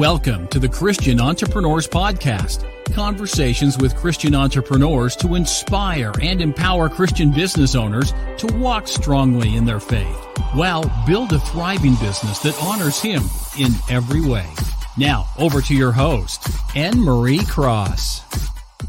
Welcome to the Christian Entrepreneurs Podcast. Conversations with Christian entrepreneurs to inspire and empower Christian business owners to walk strongly in their faith while build a thriving business that honors Him in every way. Now, over to your host, Anne Marie Cross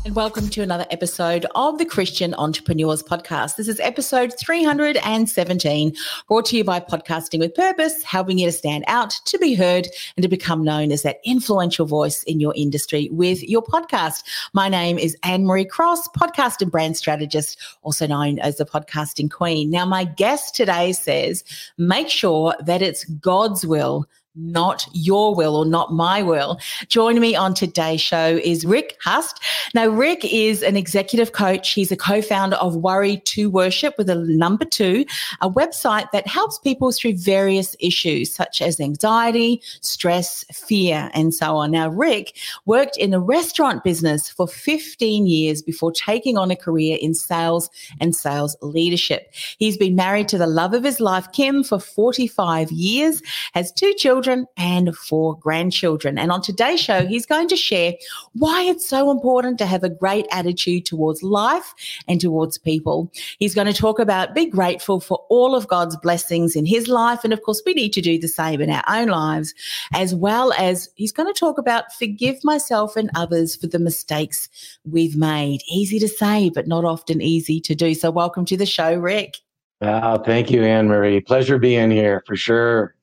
and welcome to another episode of the Christian Entrepreneurs Podcast. This is episode 317, brought to you by Podcasting with Purpose, helping you to stand out, to be heard, and to become known as that influential voice in your industry with your podcast. My name is Anne Marie Cross, podcast and brand strategist, also known as the podcasting queen. Now, my guest today says, make sure that it's God's will not your will or not my will. Joining me on today's show is Rick Hust. Now, Rick is an executive coach. He's a co founder of Worry to Worship with a number two, a website that helps people through various issues such as anxiety, stress, fear, and so on. Now, Rick worked in the restaurant business for 15 years before taking on a career in sales and sales leadership. He's been married to the love of his life, Kim, for 45 years, has two children children and for grandchildren. And on today's show, he's going to share why it's so important to have a great attitude towards life and towards people. He's going to talk about be grateful for all of God's blessings in his life. And of course, we need to do the same in our own lives, as well as he's going to talk about forgive myself and others for the mistakes we've made. Easy to say, but not often easy to do. So, welcome to the show, Rick. Oh, thank you, Anne Marie. Pleasure being here for sure.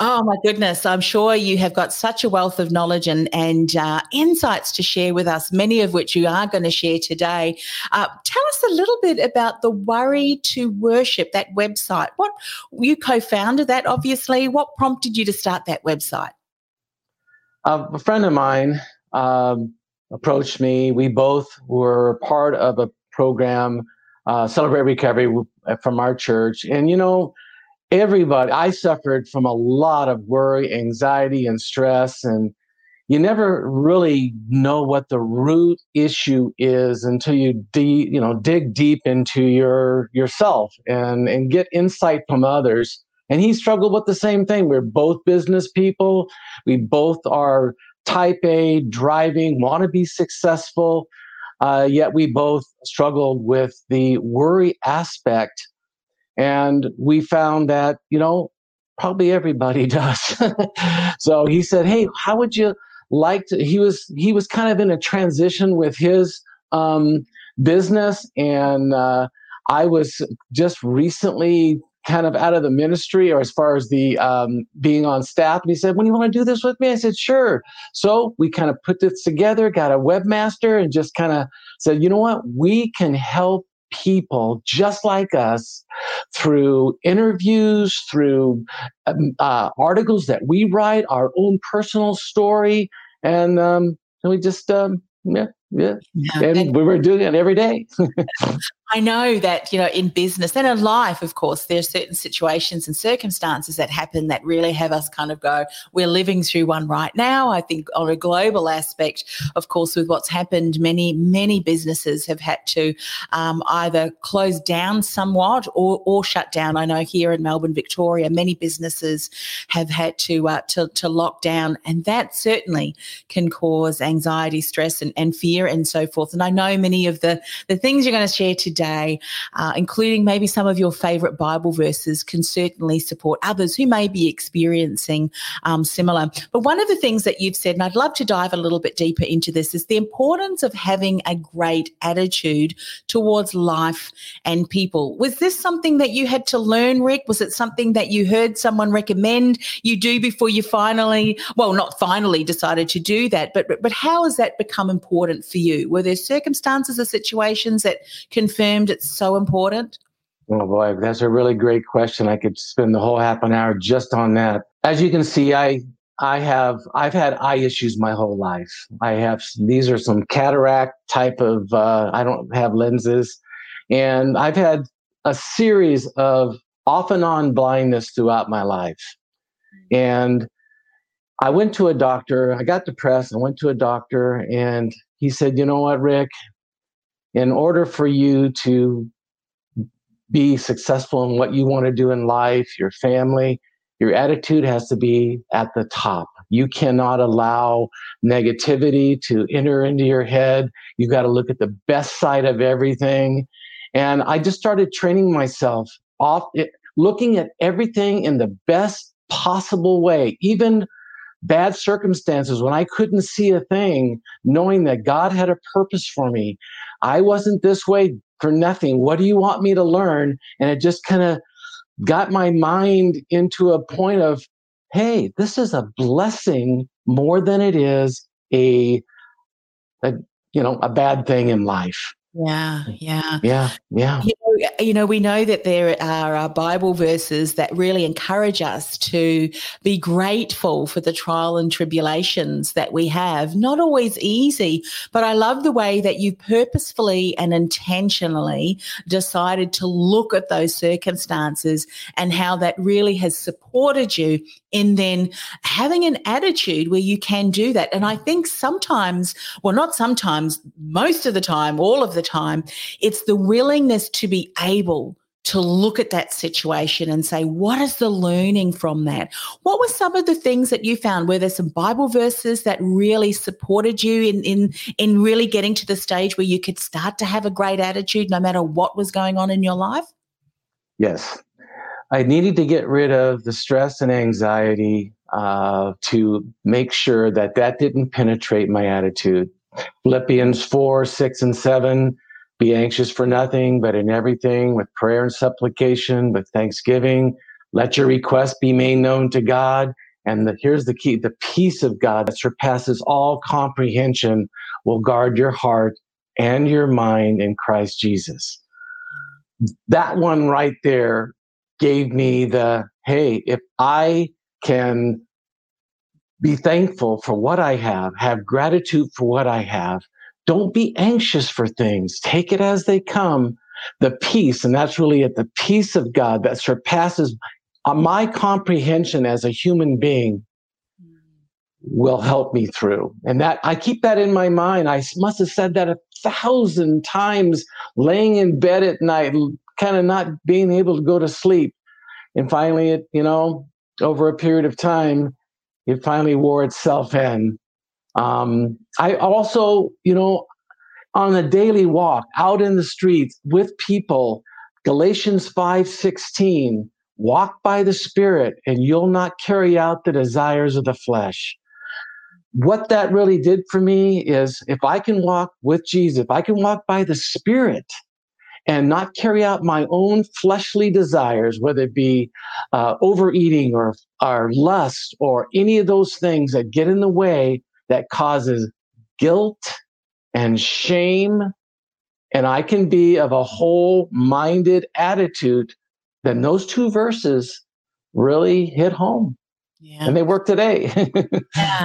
Oh my goodness! I'm sure you have got such a wealth of knowledge and and uh, insights to share with us. Many of which you are going to share today. Uh, tell us a little bit about the Worry to Worship that website. What you co-founded that, obviously. What prompted you to start that website? Uh, a friend of mine um, approached me. We both were part of a program, uh, Celebrate Recovery, from our church, and you know everybody i suffered from a lot of worry anxiety and stress and you never really know what the root issue is until you de- you know dig deep into your yourself and and get insight from others. And he struggled with the same thing. We're both business people. We both are type a driving want to be successful uh, yet we both struggled with the worry aspect and we found that, you know, probably everybody does. so he said, Hey, how would you like to? He was, he was kind of in a transition with his um, business. And uh, I was just recently kind of out of the ministry or as far as the um, being on staff. And he said, When you want to do this with me? I said, Sure. So we kind of put this together, got a webmaster, and just kind of said, You know what? We can help people just like us through interviews, through um, uh, articles that we write, our own personal story, and um, we just um, yeah, yeah, yeah. and we were doing it every day. I know that, you know, in business and in life, of course, there are certain situations and circumstances that happen that really have us kind of go, we're living through one right now. I think on a global aspect, of course, with what's happened, many, many businesses have had to um, either close down somewhat or, or shut down. I know here in Melbourne, Victoria, many businesses have had to, uh, to, to lock down, and that certainly can cause anxiety, stress, and, and fear and so forth. And I know many of the, the things you're going to share today uh, including maybe some of your favorite Bible verses, can certainly support others who may be experiencing um, similar. But one of the things that you've said, and I'd love to dive a little bit deeper into this, is the importance of having a great attitude towards life and people. Was this something that you had to learn, Rick? Was it something that you heard someone recommend you do before you finally, well, not finally decided to do that, but but how has that become important for you? Were there circumstances or situations that confirmed it's so important? Oh boy, that's a really great question. I could spend the whole half an hour just on that. As you can see, I I have I've had eye issues my whole life. I have these are some cataract type of uh, I don't have lenses, and I've had a series of off and on blindness throughout my life. And I went to a doctor. I got depressed. I went to a doctor, and he said, "You know what, Rick? in order for you to be successful in what you want to do in life, your family, your attitude has to be at the top. You cannot allow negativity to enter into your head. You got to look at the best side of everything. And I just started training myself off it, looking at everything in the best possible way, even bad circumstances when I couldn't see a thing, knowing that God had a purpose for me. I wasn't this way for nothing. What do you want me to learn? And it just kind of got my mind into a point of, hey, this is a blessing more than it is a, a you know, a bad thing in life. Yeah, yeah. Yeah, yeah. You you know, we know that there are uh, Bible verses that really encourage us to be grateful for the trial and tribulations that we have. Not always easy, but I love the way that you purposefully and intentionally decided to look at those circumstances and how that really has supported you in then having an attitude where you can do that. And I think sometimes, well, not sometimes, most of the time, all of the time, it's the willingness to be able to look at that situation and say, what is the learning from that? What were some of the things that you found? Were there some Bible verses that really supported you in in in really getting to the stage where you could start to have a great attitude no matter what was going on in your life? Yes. I needed to get rid of the stress and anxiety uh, to make sure that that didn't penetrate my attitude. Philippians 4, 6, and 7 be anxious for nothing, but in everything with prayer and supplication, with thanksgiving. Let your request be made known to God. And the, here's the key the peace of God that surpasses all comprehension will guard your heart and your mind in Christ Jesus. That one right there gave me the hey, if I can be thankful for what I have, have gratitude for what I have, don't be anxious for things. Take it as they come. The peace, and that's really it, the peace of God that surpasses uh, my comprehension as a human being will help me through. And that I keep that in my mind. I must have said that a thousand times laying in bed at night, kind of not being able to go to sleep. And finally, it, you know, over a period of time, it finally wore itself in. Um, I also, you know, on a daily walk out in the streets with people, Galatians 5:16, walk by the Spirit, and you'll not carry out the desires of the flesh. What that really did for me is if I can walk with Jesus, if I can walk by the Spirit and not carry out my own fleshly desires, whether it be uh, overeating or, or lust or any of those things that get in the way that causes guilt and shame. And I can be of a whole minded attitude, then those two verses really hit home. Yeah. And they work today. yeah.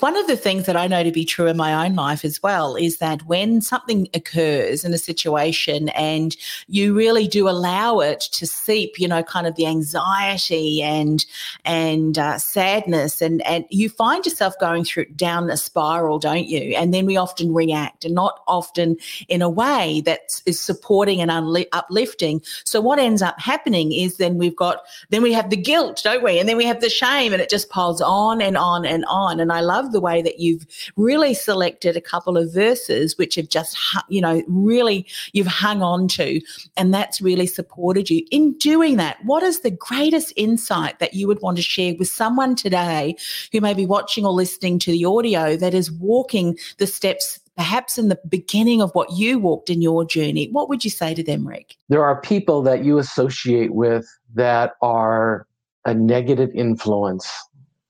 One of the things that I know to be true in my own life as well is that when something occurs in a situation and you really do allow it to seep, you know, kind of the anxiety and and uh, sadness, and and you find yourself going through down a spiral, don't you? And then we often react, and not often in a way that is supporting and uplifting. So what ends up happening is then we've got then we have the guilt, don't we? And then we have the shame, and it just piles on and on and on. And I love the way that you've really selected a couple of verses which have just, you know, really you've hung on to, and that's really supported you. In doing that, what is the greatest insight that you would want to share with someone today who may be watching or listening to the audio that is walking the steps perhaps in the beginning of what you walked in your journey, what would you say to them, Rick? There are people that you associate with that are a negative influence.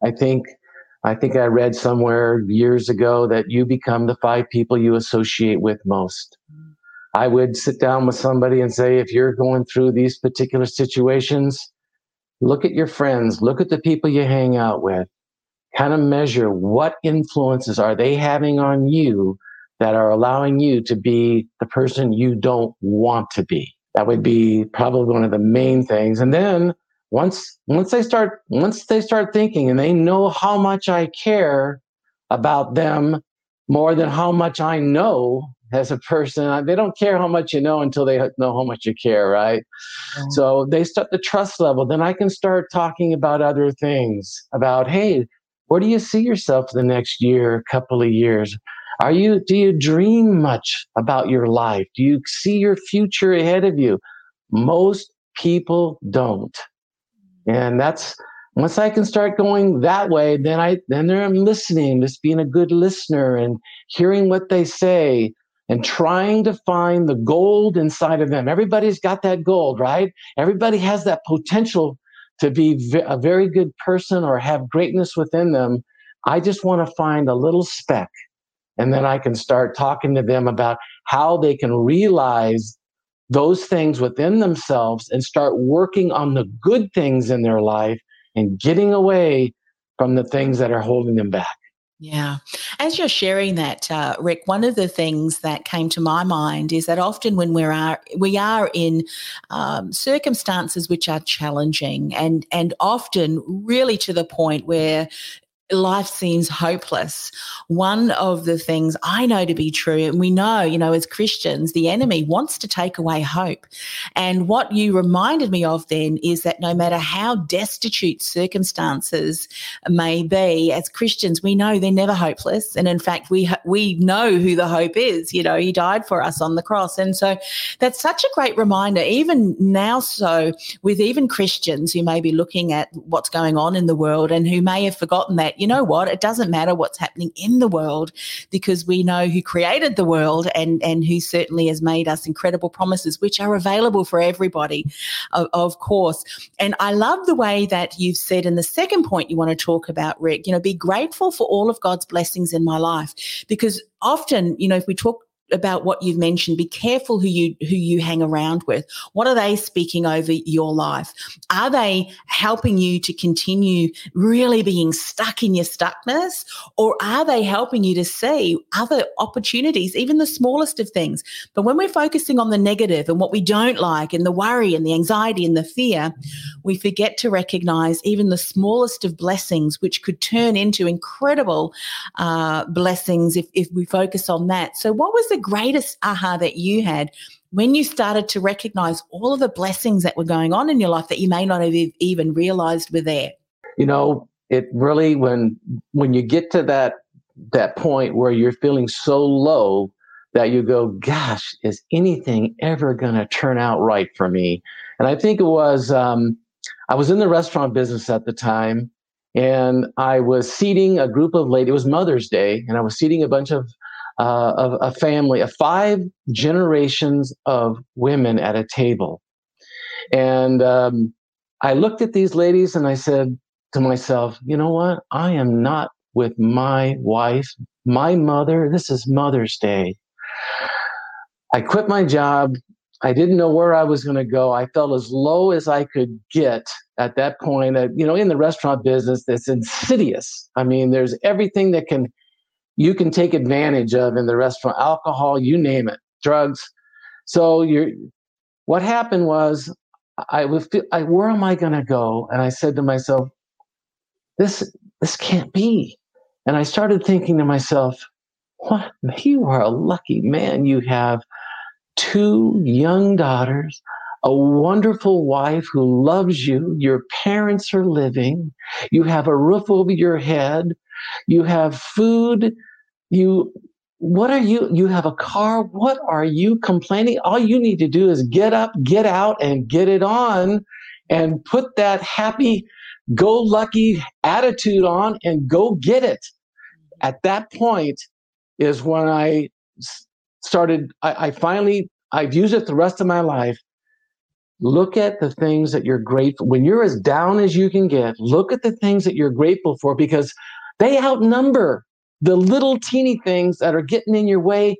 I think I think I read somewhere years ago that you become the five people you associate with most. I would sit down with somebody and say, if you're going through these particular situations, look at your friends, look at the people you hang out with, kind of measure what influences are they having on you that are allowing you to be the person you don't want to be. That would be probably one of the main things. And then once once they start once they start thinking and they know how much I care about them more than how much I know as a person. They don't care how much you know until they know how much you care, right? Mm-hmm. So they start the trust level. Then I can start talking about other things about, hey, Where do you see yourself the next year, couple of years? Are you do you dream much about your life? Do you see your future ahead of you? Most people don't. And that's once I can start going that way, then I then I'm listening, just being a good listener and hearing what they say and trying to find the gold inside of them. Everybody's got that gold, right? Everybody has that potential to be a very good person or have greatness within them. I just want to find a little speck and then I can start talking to them about how they can realize those things within themselves and start working on the good things in their life and getting away from the things that are holding them back. Yeah. As you're sharing that, uh, Rick, one of the things that came to my mind is that often when we're are, we are in um, circumstances which are challenging and, and often really to the point where life seems hopeless. One of the things I know to be true, and we know, you know, as Christians, the enemy wants to take away hope. And what you reminded me of then is that no matter how destitute circumstances may be, as Christians, we know they're never hopeless. And in fact, we we know who the hope is. You know, He died for us on the cross, and so that's such a great reminder. Even now, so with even Christians who may be looking at what's going on in the world and who may have forgotten that you know what? It doesn't matter what's happening in the world because we know who created the world and, and who certainly has made us incredible promises, which are available for everybody, of, of course. And I love the way that you've said in the second point you want to talk about, Rick, you know, be grateful for all of God's blessings in my life because often, you know, if we talk about what you've mentioned be careful who you who you hang around with. What are they speaking over your life? Are they helping you to continue really being stuck in your stuckness? Or are they helping you to see other opportunities even the smallest of things? But when we're focusing on the negative and what we don't like and the worry and the anxiety and the fear we forget to recognize even the smallest of blessings which could turn into incredible uh, blessings if, if we focus on that. So what was the greatest aha that you had when you started to recognize all of the blessings that were going on in your life that you may not have even realized were there? You know, it really when when you get to that that point where you're feeling so low that you go, gosh, is anything ever going to turn out right for me? And I think it was, um, I was in the restaurant business at the time and I was seating a group of ladies. It was Mother's Day, and I was seating a bunch of uh, of a family of five generations of women at a table. And um, I looked at these ladies and I said to myself, you know what? I am not with my wife, my mother. This is Mother's Day. I quit my job. I didn't know where I was going to go. I felt as low as I could get at that point. Uh, you know, in the restaurant business, that's insidious. I mean, there's everything that can you can take advantage of in the restaurant alcohol you name it drugs. So you're what happened was i was I, where am i going to go? And i said to myself this this can't be. And i started thinking to myself what? You are a lucky man. You have two young daughters a wonderful wife who loves you. Your parents are living. You have a roof over your head you have food. You what are you you have a car. What are you complaining? All you need to do is get up get out and get it on and put that happy go lucky attitude on and go get it. At that point is when i started I, I finally i've used it the rest of my life. Look at the things that you're grateful when you're as down as you can get look at the things that you're grateful for because they outnumber the little teeny things that are getting in your way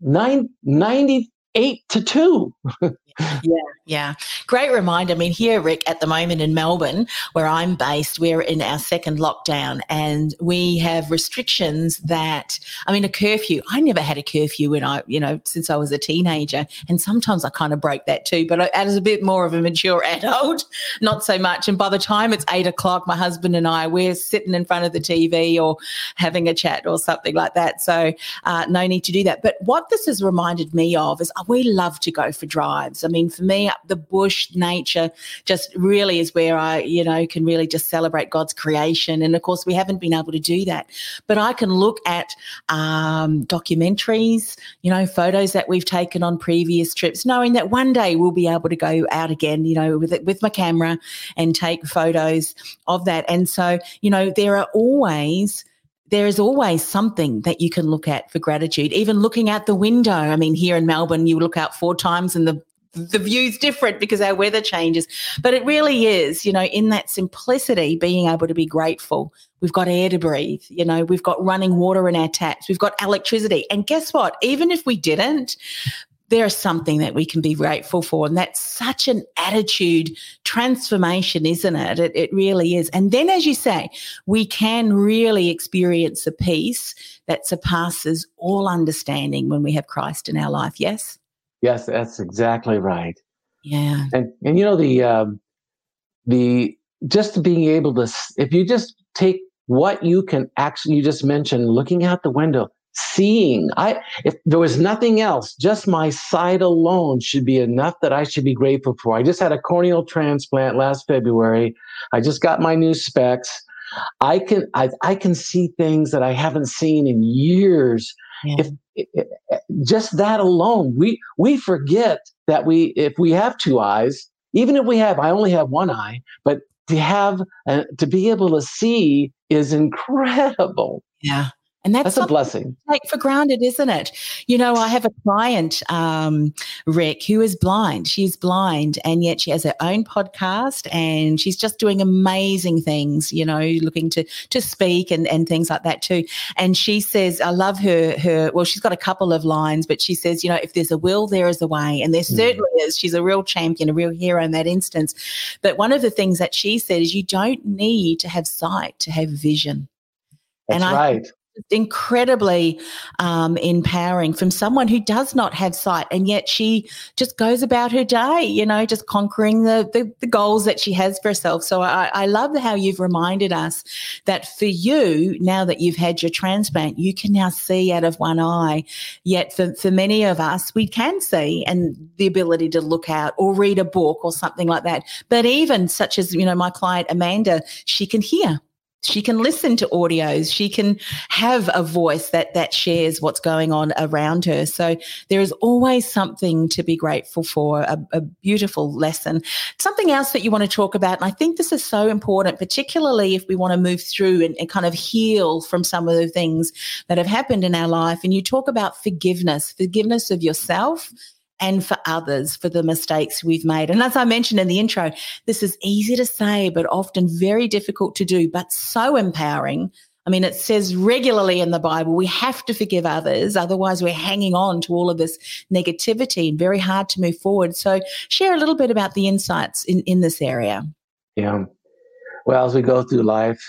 nine, 98 to 2 yeah, yeah. Great reminder. I mean, here, Rick, at the moment in Melbourne, where I'm based, we're in our second lockdown and we have restrictions that, I mean, a curfew. I never had a curfew when I, you know, since I was a teenager. And sometimes I kind of broke that too, but as a bit more of a mature adult, not so much. And by the time it's eight o'clock, my husband and I, we're sitting in front of the TV or having a chat or something like that. So, uh, no need to do that. But what this has reminded me of is we love to go for drives I mean, for me, the bush nature just really is where I, you know, can really just celebrate God's creation. And of course, we haven't been able to do that. But I can look at um, documentaries, you know, photos that we've taken on previous trips, knowing that one day we'll be able to go out again, you know, with it, with my camera and take photos of that. And so, you know, there are always there is always something that you can look at for gratitude. Even looking out the window. I mean, here in Melbourne, you look out four times and the the view's different because our weather changes. But it really is, you know, in that simplicity, being able to be grateful. We've got air to breathe, you know, we've got running water in our taps, we've got electricity. And guess what? Even if we didn't, there's something that we can be grateful for. And that's such an attitude transformation, isn't it? it? It really is. And then, as you say, we can really experience a peace that surpasses all understanding when we have Christ in our life. Yes? Yes, that's exactly right. Yeah. And, and you know, the, um, the, just being able to, if you just take what you can actually, you just mentioned looking out the window, seeing i if there was nothing else just my sight alone should be enough that i should be grateful for i just had a corneal transplant last february i just got my new specs i can i, I can see things that i haven't seen in years yeah. if, if just that alone we we forget that we if we have two eyes even if we have i only have one eye but to have uh, to be able to see is incredible yeah and that's, that's a blessing. Take for granted, isn't it? You know, I have a client, um, Rick, who is blind. She's blind, and yet she has her own podcast, and she's just doing amazing things. You know, looking to to speak and and things like that too. And she says, I love her. Her well, she's got a couple of lines, but she says, you know, if there's a will, there is a way, and there mm. certainly is. She's a real champion, a real hero in that instance. But one of the things that she said is, you don't need to have sight to have vision. That's and right. I, incredibly um, empowering from someone who does not have sight and yet she just goes about her day you know just conquering the the, the goals that she has for herself. So I, I love how you've reminded us that for you now that you've had your transplant you can now see out of one eye. Yet for, for many of us we can see and the ability to look out or read a book or something like that. But even such as you know my client amanda she can hear she can listen to audios. She can have a voice that that shares what's going on around her. So there is always something to be grateful for a, a, beautiful lesson. Something else that you want to talk about and i think this is so important particularly if we want to move through and, and kind of heal from some of the things that have happened in our life. And you talk about forgiveness forgiveness of yourself and for others for the mistakes we've made. And as I mentioned in the intro, this is easy to say, but often very difficult to do, but so empowering. I mean, it says regularly in the Bible, we have to forgive others. Otherwise, we're hanging on to all of this negativity and very hard to move forward. So, share a little bit about the insights in, in this area. Yeah. Well, as we go through life,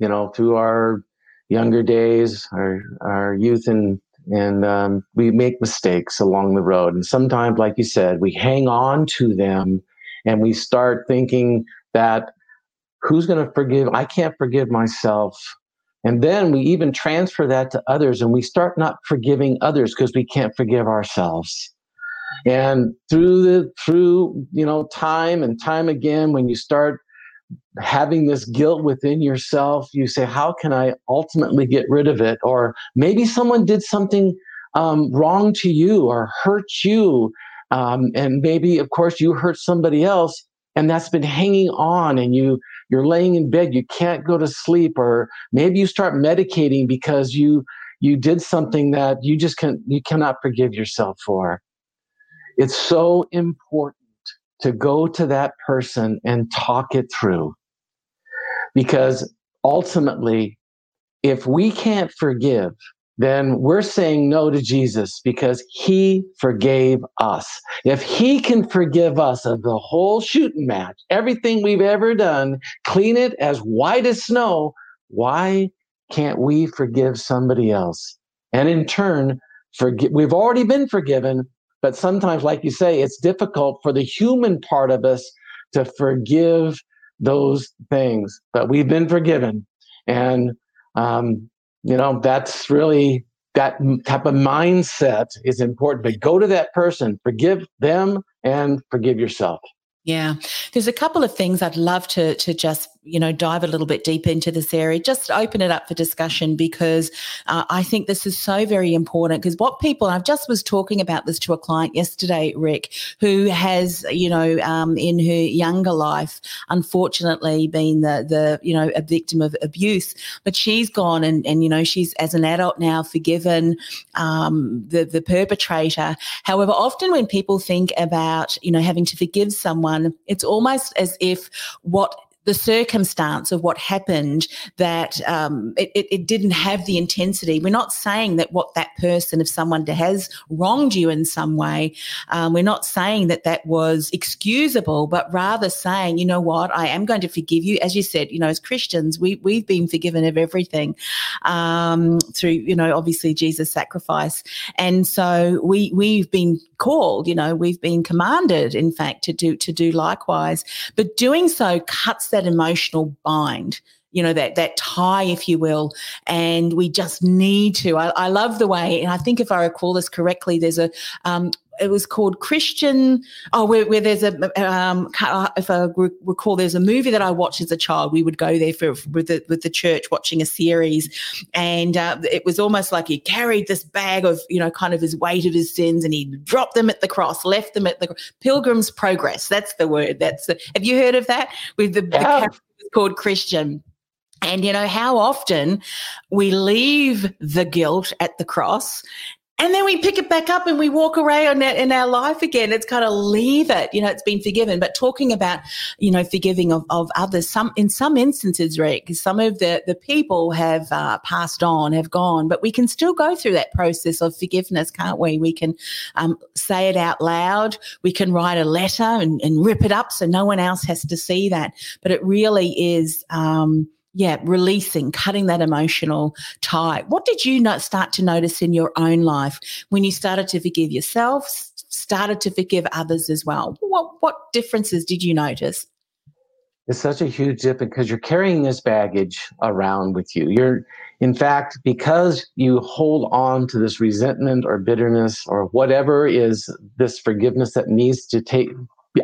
you know, through our younger days, our, our youth and and um, we make mistakes along the road. And sometimes, like you said, we hang on to them and we start thinking that who's going to forgive? I can't forgive myself. And then we even transfer that to others and we start not forgiving others because we can't forgive ourselves. And through the through you know time and time again when you start having this guilt within yourself, you say, How can I ultimately get rid of it? Or maybe someone did something um, wrong to you or hurt you. Um, and maybe, of course, you hurt somebody else and that's been hanging on and you you're laying in bed you can't go to sleep or maybe you start medicating because you you did something that you just can you cannot forgive yourself for it's so important to go to that person and talk it through. Because ultimately, if we can't forgive, then we're saying no to Jesus because he forgave us. If he can forgive us of the whole shooting match, everything we've ever done, clean it as white as snow, why can't we forgive somebody else? And in turn, forgive, we've already been forgiven, but sometimes, like you say, it's difficult for the human part of us to forgive those things. But we've been forgiven. And, um, you know, that's really that type of mindset is important. But go to that person, forgive them and forgive yourself. Yeah, there's a couple of things I'd love to to just you know dive a little bit deeper into this area, just open it up for discussion because uh, I think this is so very important. Because what people I've just was talking about this to a client yesterday, Rick, who has you know um, in her younger life, unfortunately, been the the you know a victim of abuse, but she's gone and and you know she's as an adult now forgiven um, the the perpetrator. However, often when people think about you know having to forgive someone someone, it's almost as if what the circumstance of what happened that um, it, it, it, didn't have the intensity. We're not saying that what that person, if someone has wronged you in some way, um, we're not saying that that was excusable, but rather saying, you know what, I am going to forgive you. As you said, you know, as Christians, we, we've been forgiven of everything um, through, you know, obviously Jesus' sacrifice. And so we, we've been called, you know, we've been commanded, in fact, to do, to do likewise. But doing so cuts that emotional bind you know that that tie if you will and we just need to. I, I, love the way and i think if i recall this correctly there's a um, it was called Christian. Oh, where, where there's a um, if I recall, there's a movie that I watched as a child. We would go there for with the with the church watching a series, and uh, it was almost like he carried this bag of you know kind of his weight of his sins, and he dropped them at the cross, left them at the Pilgrim's Progress. That's the word. That's the, have you heard of that? With the, yeah. the called Christian. And you know how often we leave the guilt at the cross and then we pick it back up and we walk away on that in our life again. It's kind of leave it, you know, it's been forgiven. But talking about, you know, forgiving of, of others, some in some instances, Rick, some of the the people have uh, passed on, have gone, but we can still go through that process of forgiveness, can't we? We can um, say it out loud. We can write a letter and, and, rip it up so no one else has to see that. But it really is. Um, yeah, releasing, cutting that emotional tie. What did you not start to notice in your own life when you started to forgive yourself, started to forgive others as well? What what differences did you notice? It's such a huge difference because you're carrying this baggage around with you. You're, in fact, because you hold on to this resentment or bitterness or whatever is this forgiveness that needs to take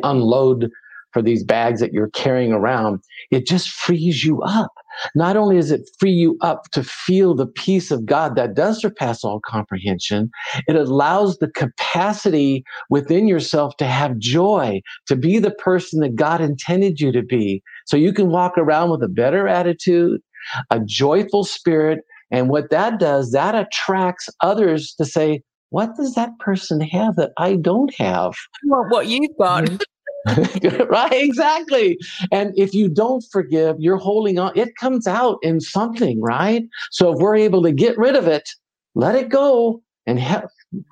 unload for these bags that you're carrying around, it just frees you up. Not only does it free you up to feel the peace of God that does surpass all comprehension, it allows the capacity within yourself to have joy, to be the person that God intended you to be. So you can walk around with a better attitude, a joyful spirit. And what that does, that attracts others to say, what does that person have that I don't have? Well, what you've got. Mm-hmm. Right exactly. And if you don't forgive you're holding on it comes out in something right? So if we're able to get rid of it let it go and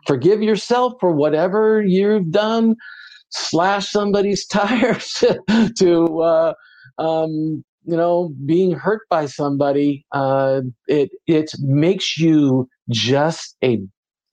forgive yourself for whatever you've done slash somebody's tires to uh, um, you know being hurt by somebody uh, it it makes you just a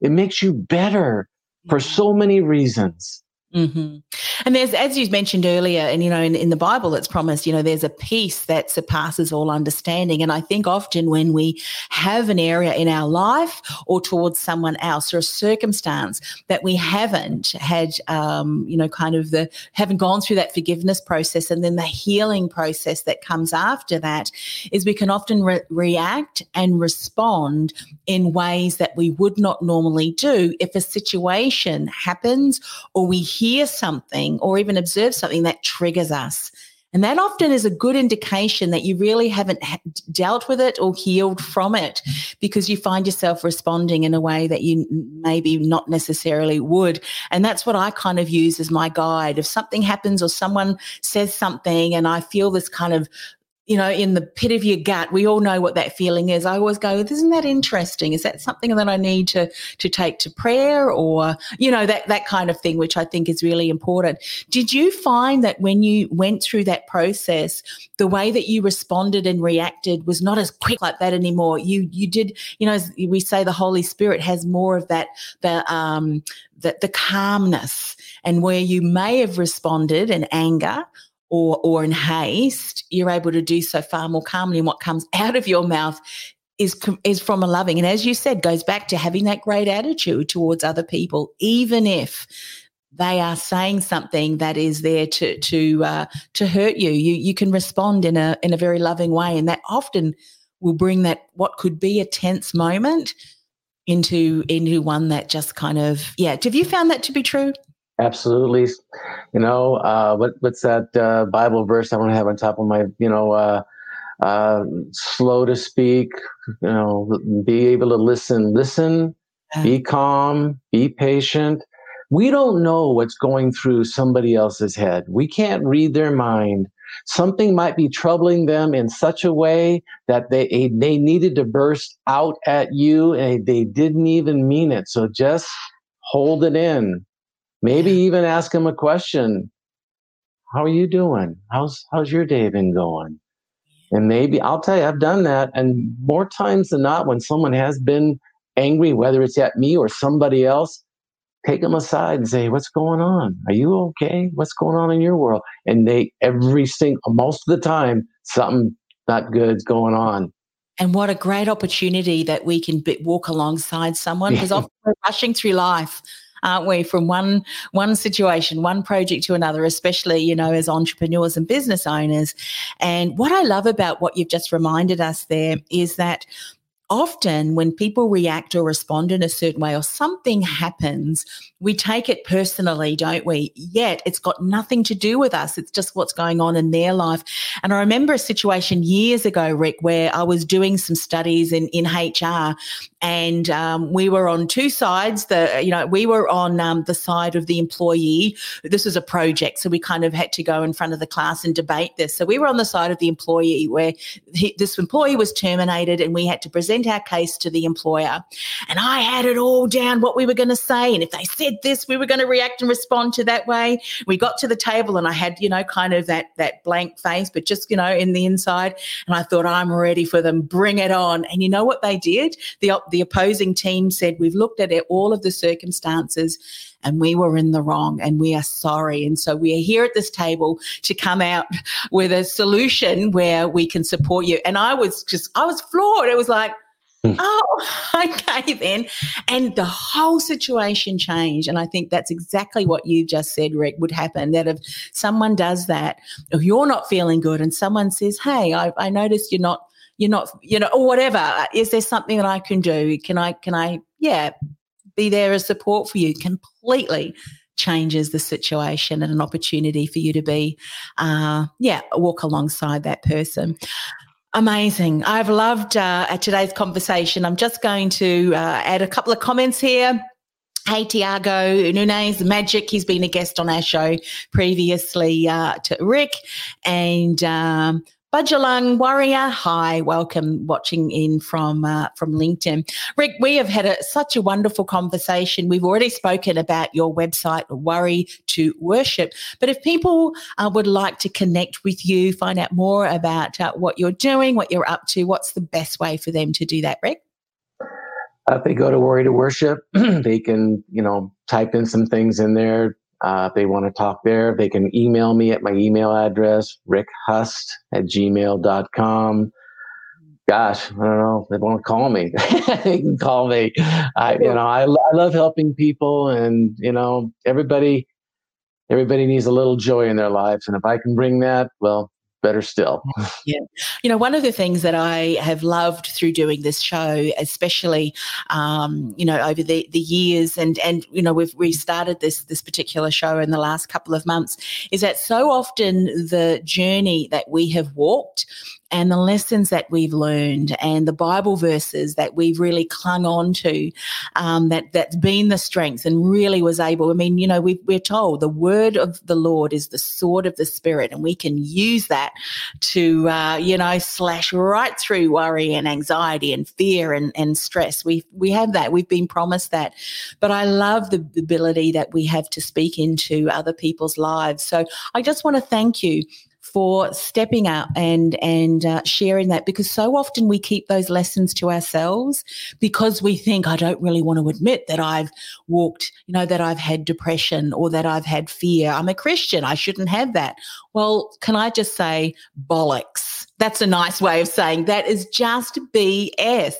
it makes you better for so many reasons Mm-hmm. And there's, as you mentioned earlier, and you know, in, in, the Bible, it's promised, you know, there's a peace that surpasses all understanding. And I think often when we have an area in our life or towards someone else or a circumstance that we haven't had, um, you know, kind of the, haven't gone through that forgiveness process and then the healing process that comes after that, is we can often re- react and respond in ways that we would not normally do if a situation happens or we hear hear something or even observe something that triggers us. And that often is a good indication that you really haven't dealt with it or healed from it because you find yourself responding in a way that you maybe not necessarily would. And that's what I kind of use as my guide. If something happens or someone says something and I feel this kind of you know, in the pit of your gut, we all know what that feeling is. I always go, isn't that interesting? Is that something that I need to to take to prayer or, you know, that that kind of thing, which I think is really important. Did you find that when you went through that process, the way that you responded and reacted was not as quick like that anymore? You you did, you know, we say the Holy Spirit has more of that the um the, the calmness and where you may have responded in anger or or in haste, you're able to do so far more calmly. And what comes out of your mouth is is from a loving, and as you said, goes back to having that great attitude towards other people, even if they are saying something that is there to to uh, to hurt you. You you can respond in a in a very loving way, and that often will bring that what could be a tense moment into into one that just kind of yeah. Have you found that to be true? Absolutely. You know uh, what what's that uh, Bible verse I want to have on top of my you know. Uh, uh, slow to speak, you know, be able to listen, listen, be calm, be patient, we don't know what's going through somebody else's head. We can't read their mind. Something might be troubling them in such a way that they they needed to burst out at you and they didn't even mean it. So just hold it in. Maybe even ask them a question. How are you doing? How's how's your day been going? And maybe I'll tell you, I've done that. And more times than not, when someone has been angry, whether it's at me or somebody else, take them aside and say, "What's going on? Are you okay? What's going on in your world?" And they every single most of the time something not good's going on. And what a great opportunity that we can be, walk alongside someone because often we're rushing through life aren't we from one one situation one project to another especially you know as entrepreneurs and business owners. And what i love about what you've just reminded us there is that often when people react or respond in a certain way or something happens, we take it personally, don't we? Yet it's got nothing to do with us. It's just what's going on in their life. And I remember a situation years ago, Rick, where I was doing some studies in, in HR and um, we were on two sides. The, you know, we were on um, the side of the employee. This was a project. So we kind of had to go in front of the class and debate this. So we were on the side of the employee where he, this employee was terminated and we had to present present our case to the employer. And I had it all down what we were going to say. And if they said this, we were going to react and respond to that way. We got to the table and I had, you know, kind of that that blank face, but just, you know, in the inside. And I thought, I'm ready for them. Bring it on. And you know what they did? The the opposing team said, We've looked at it, all of the circumstances and we were in the wrong and we are sorry. And so we are here at this table to come out with a solution where we can support you. And I was just, I was floored. It was like. Oh, okay, then. And the whole situation changed. And I think that's exactly what you just said, Rick, would happen. That if someone does that, if you're not feeling good and someone says, Hey, I, I noticed you're not, you're not, you know, or whatever, is there something that I can do? Can I, can I, yeah, be there as support for you? Completely changes the situation and an opportunity for you to be, uh, yeah, walk alongside that person. Amazing. I've loved uh, today's conversation. I'm just going to uh, add a couple of comments here. Hey, Tiago Nunez, Magic. He's been a guest on our show previously uh, to Rick. And um, Bundjalung Warrior, hi, welcome watching in from uh, from LinkedIn. Rick, we have had a, such a wonderful conversation. We've already spoken about your website, Worry to Worship. But if people uh, would like to connect with you, find out more about uh, what you're doing, what you're up to, what's the best way for them to do that, Rick? if they go to Worry to Worship, they can, you know, type in some things in there, uh, if they want to talk there, they can email me at my email address, rickhust at gmail.com. Gosh, I don't know. They want to call me. they can call me. I, you know, I, I love helping people, and you know, everybody, everybody needs a little joy in their lives, and if I can bring that, well, better still. yeah. You know, one of the things that I have loved through doing this show, especially, um, you know, over the, the years and, and, you know, we've restarted this, this particular show in the last couple of months is that so often the journey that we have walked and the lessons that we've learned and the Bible verses that we've really clung on to, um, that that's been the strength and really was able. I mean, you know, we, we're told the word of the Lord is the sword of the Spirit, and we can use that to, uh, you know, slash right through worry and anxiety and fear and, and stress. We we have that. We've been promised that, but I love the ability that we have to speak into other people's lives. So I just want to thank you for stepping out and and uh, sharing that because so often we keep those lessons to ourselves because we think I don't really want to admit that I've walked, you know, that I've had depression or that I've had fear. I'm a Christian, I shouldn't have that. Well, can I just say bollocks? That's a nice way of saying that is just BS,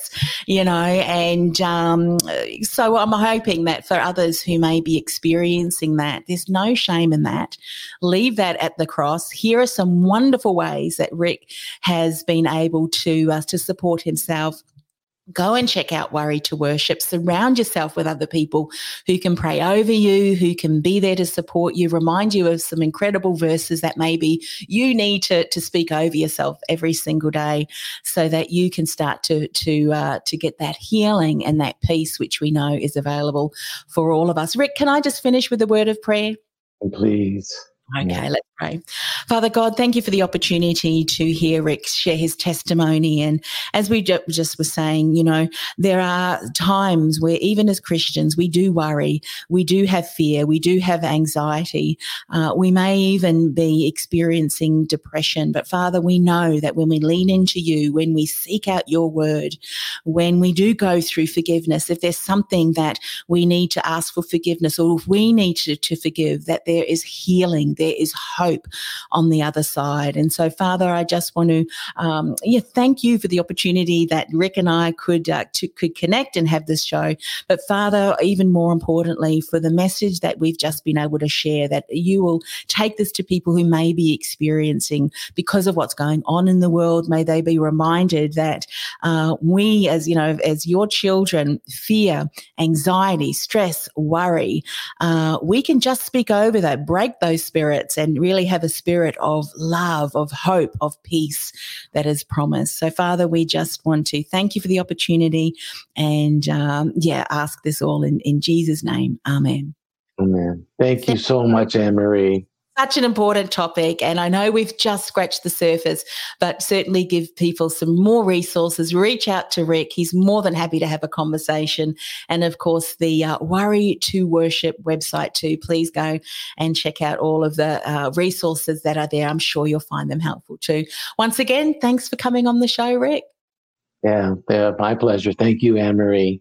you know. And um, so I'm hoping that for others who may be experiencing that, there's no shame in that. Leave that at the cross. Here are some wonderful ways that Rick has been able to uh, to support himself Go and check out Worry to Worship. Surround yourself with other people who can pray over you, who can be there to support you, remind you of some incredible verses that maybe you need to, to speak over yourself every single day so that you can start to, to, uh, to get that healing and that peace, which we know is available for all of us. Rick, can I just finish with a word of prayer? Please. Okay, yeah. let's pray. Father God, thank you for the opportunity to hear Rick share his testimony. And as we just were saying, you know, there are times where even as Christians, we do worry, we do have fear, we do have anxiety. Uh, we may even be experiencing depression. But Father, we know that when we lean into you, when we seek out your word, when we do go through forgiveness, if there's something that we need to ask for forgiveness or if we need to, to forgive, that there is healing there is hope on the other side. And so, Father, I just want to um, yeah, thank you for the opportunity that Rick and I could uh, to, could connect and have this show. But Father, even more importantly, for the message that we've just been able to share, that you will take this to people who may be experiencing because of what's going on in the world. May they be reminded that uh, we, as you know, as your children, fear, anxiety, stress, worry, uh, we can just speak over that, break those spirits and and really have a spirit of love, of hope, of peace that is promised. So, Father, we just want to thank you for the opportunity and, um, yeah, ask this all in, in Jesus' name. Amen. Amen. Thank you so much, Anne Marie such an important topic. And I know we've just scratched the surface, but certainly give people some more resources. Reach out to Rick. He's more than happy to have a conversation. And of course, the uh, Worry to Worship website too. Please go and check out all of the uh, resources that are there. I'm sure you'll find them helpful too. Once again, thanks for coming on the show, Rick. Yeah, yeah my pleasure. Thank you, Anne Marie.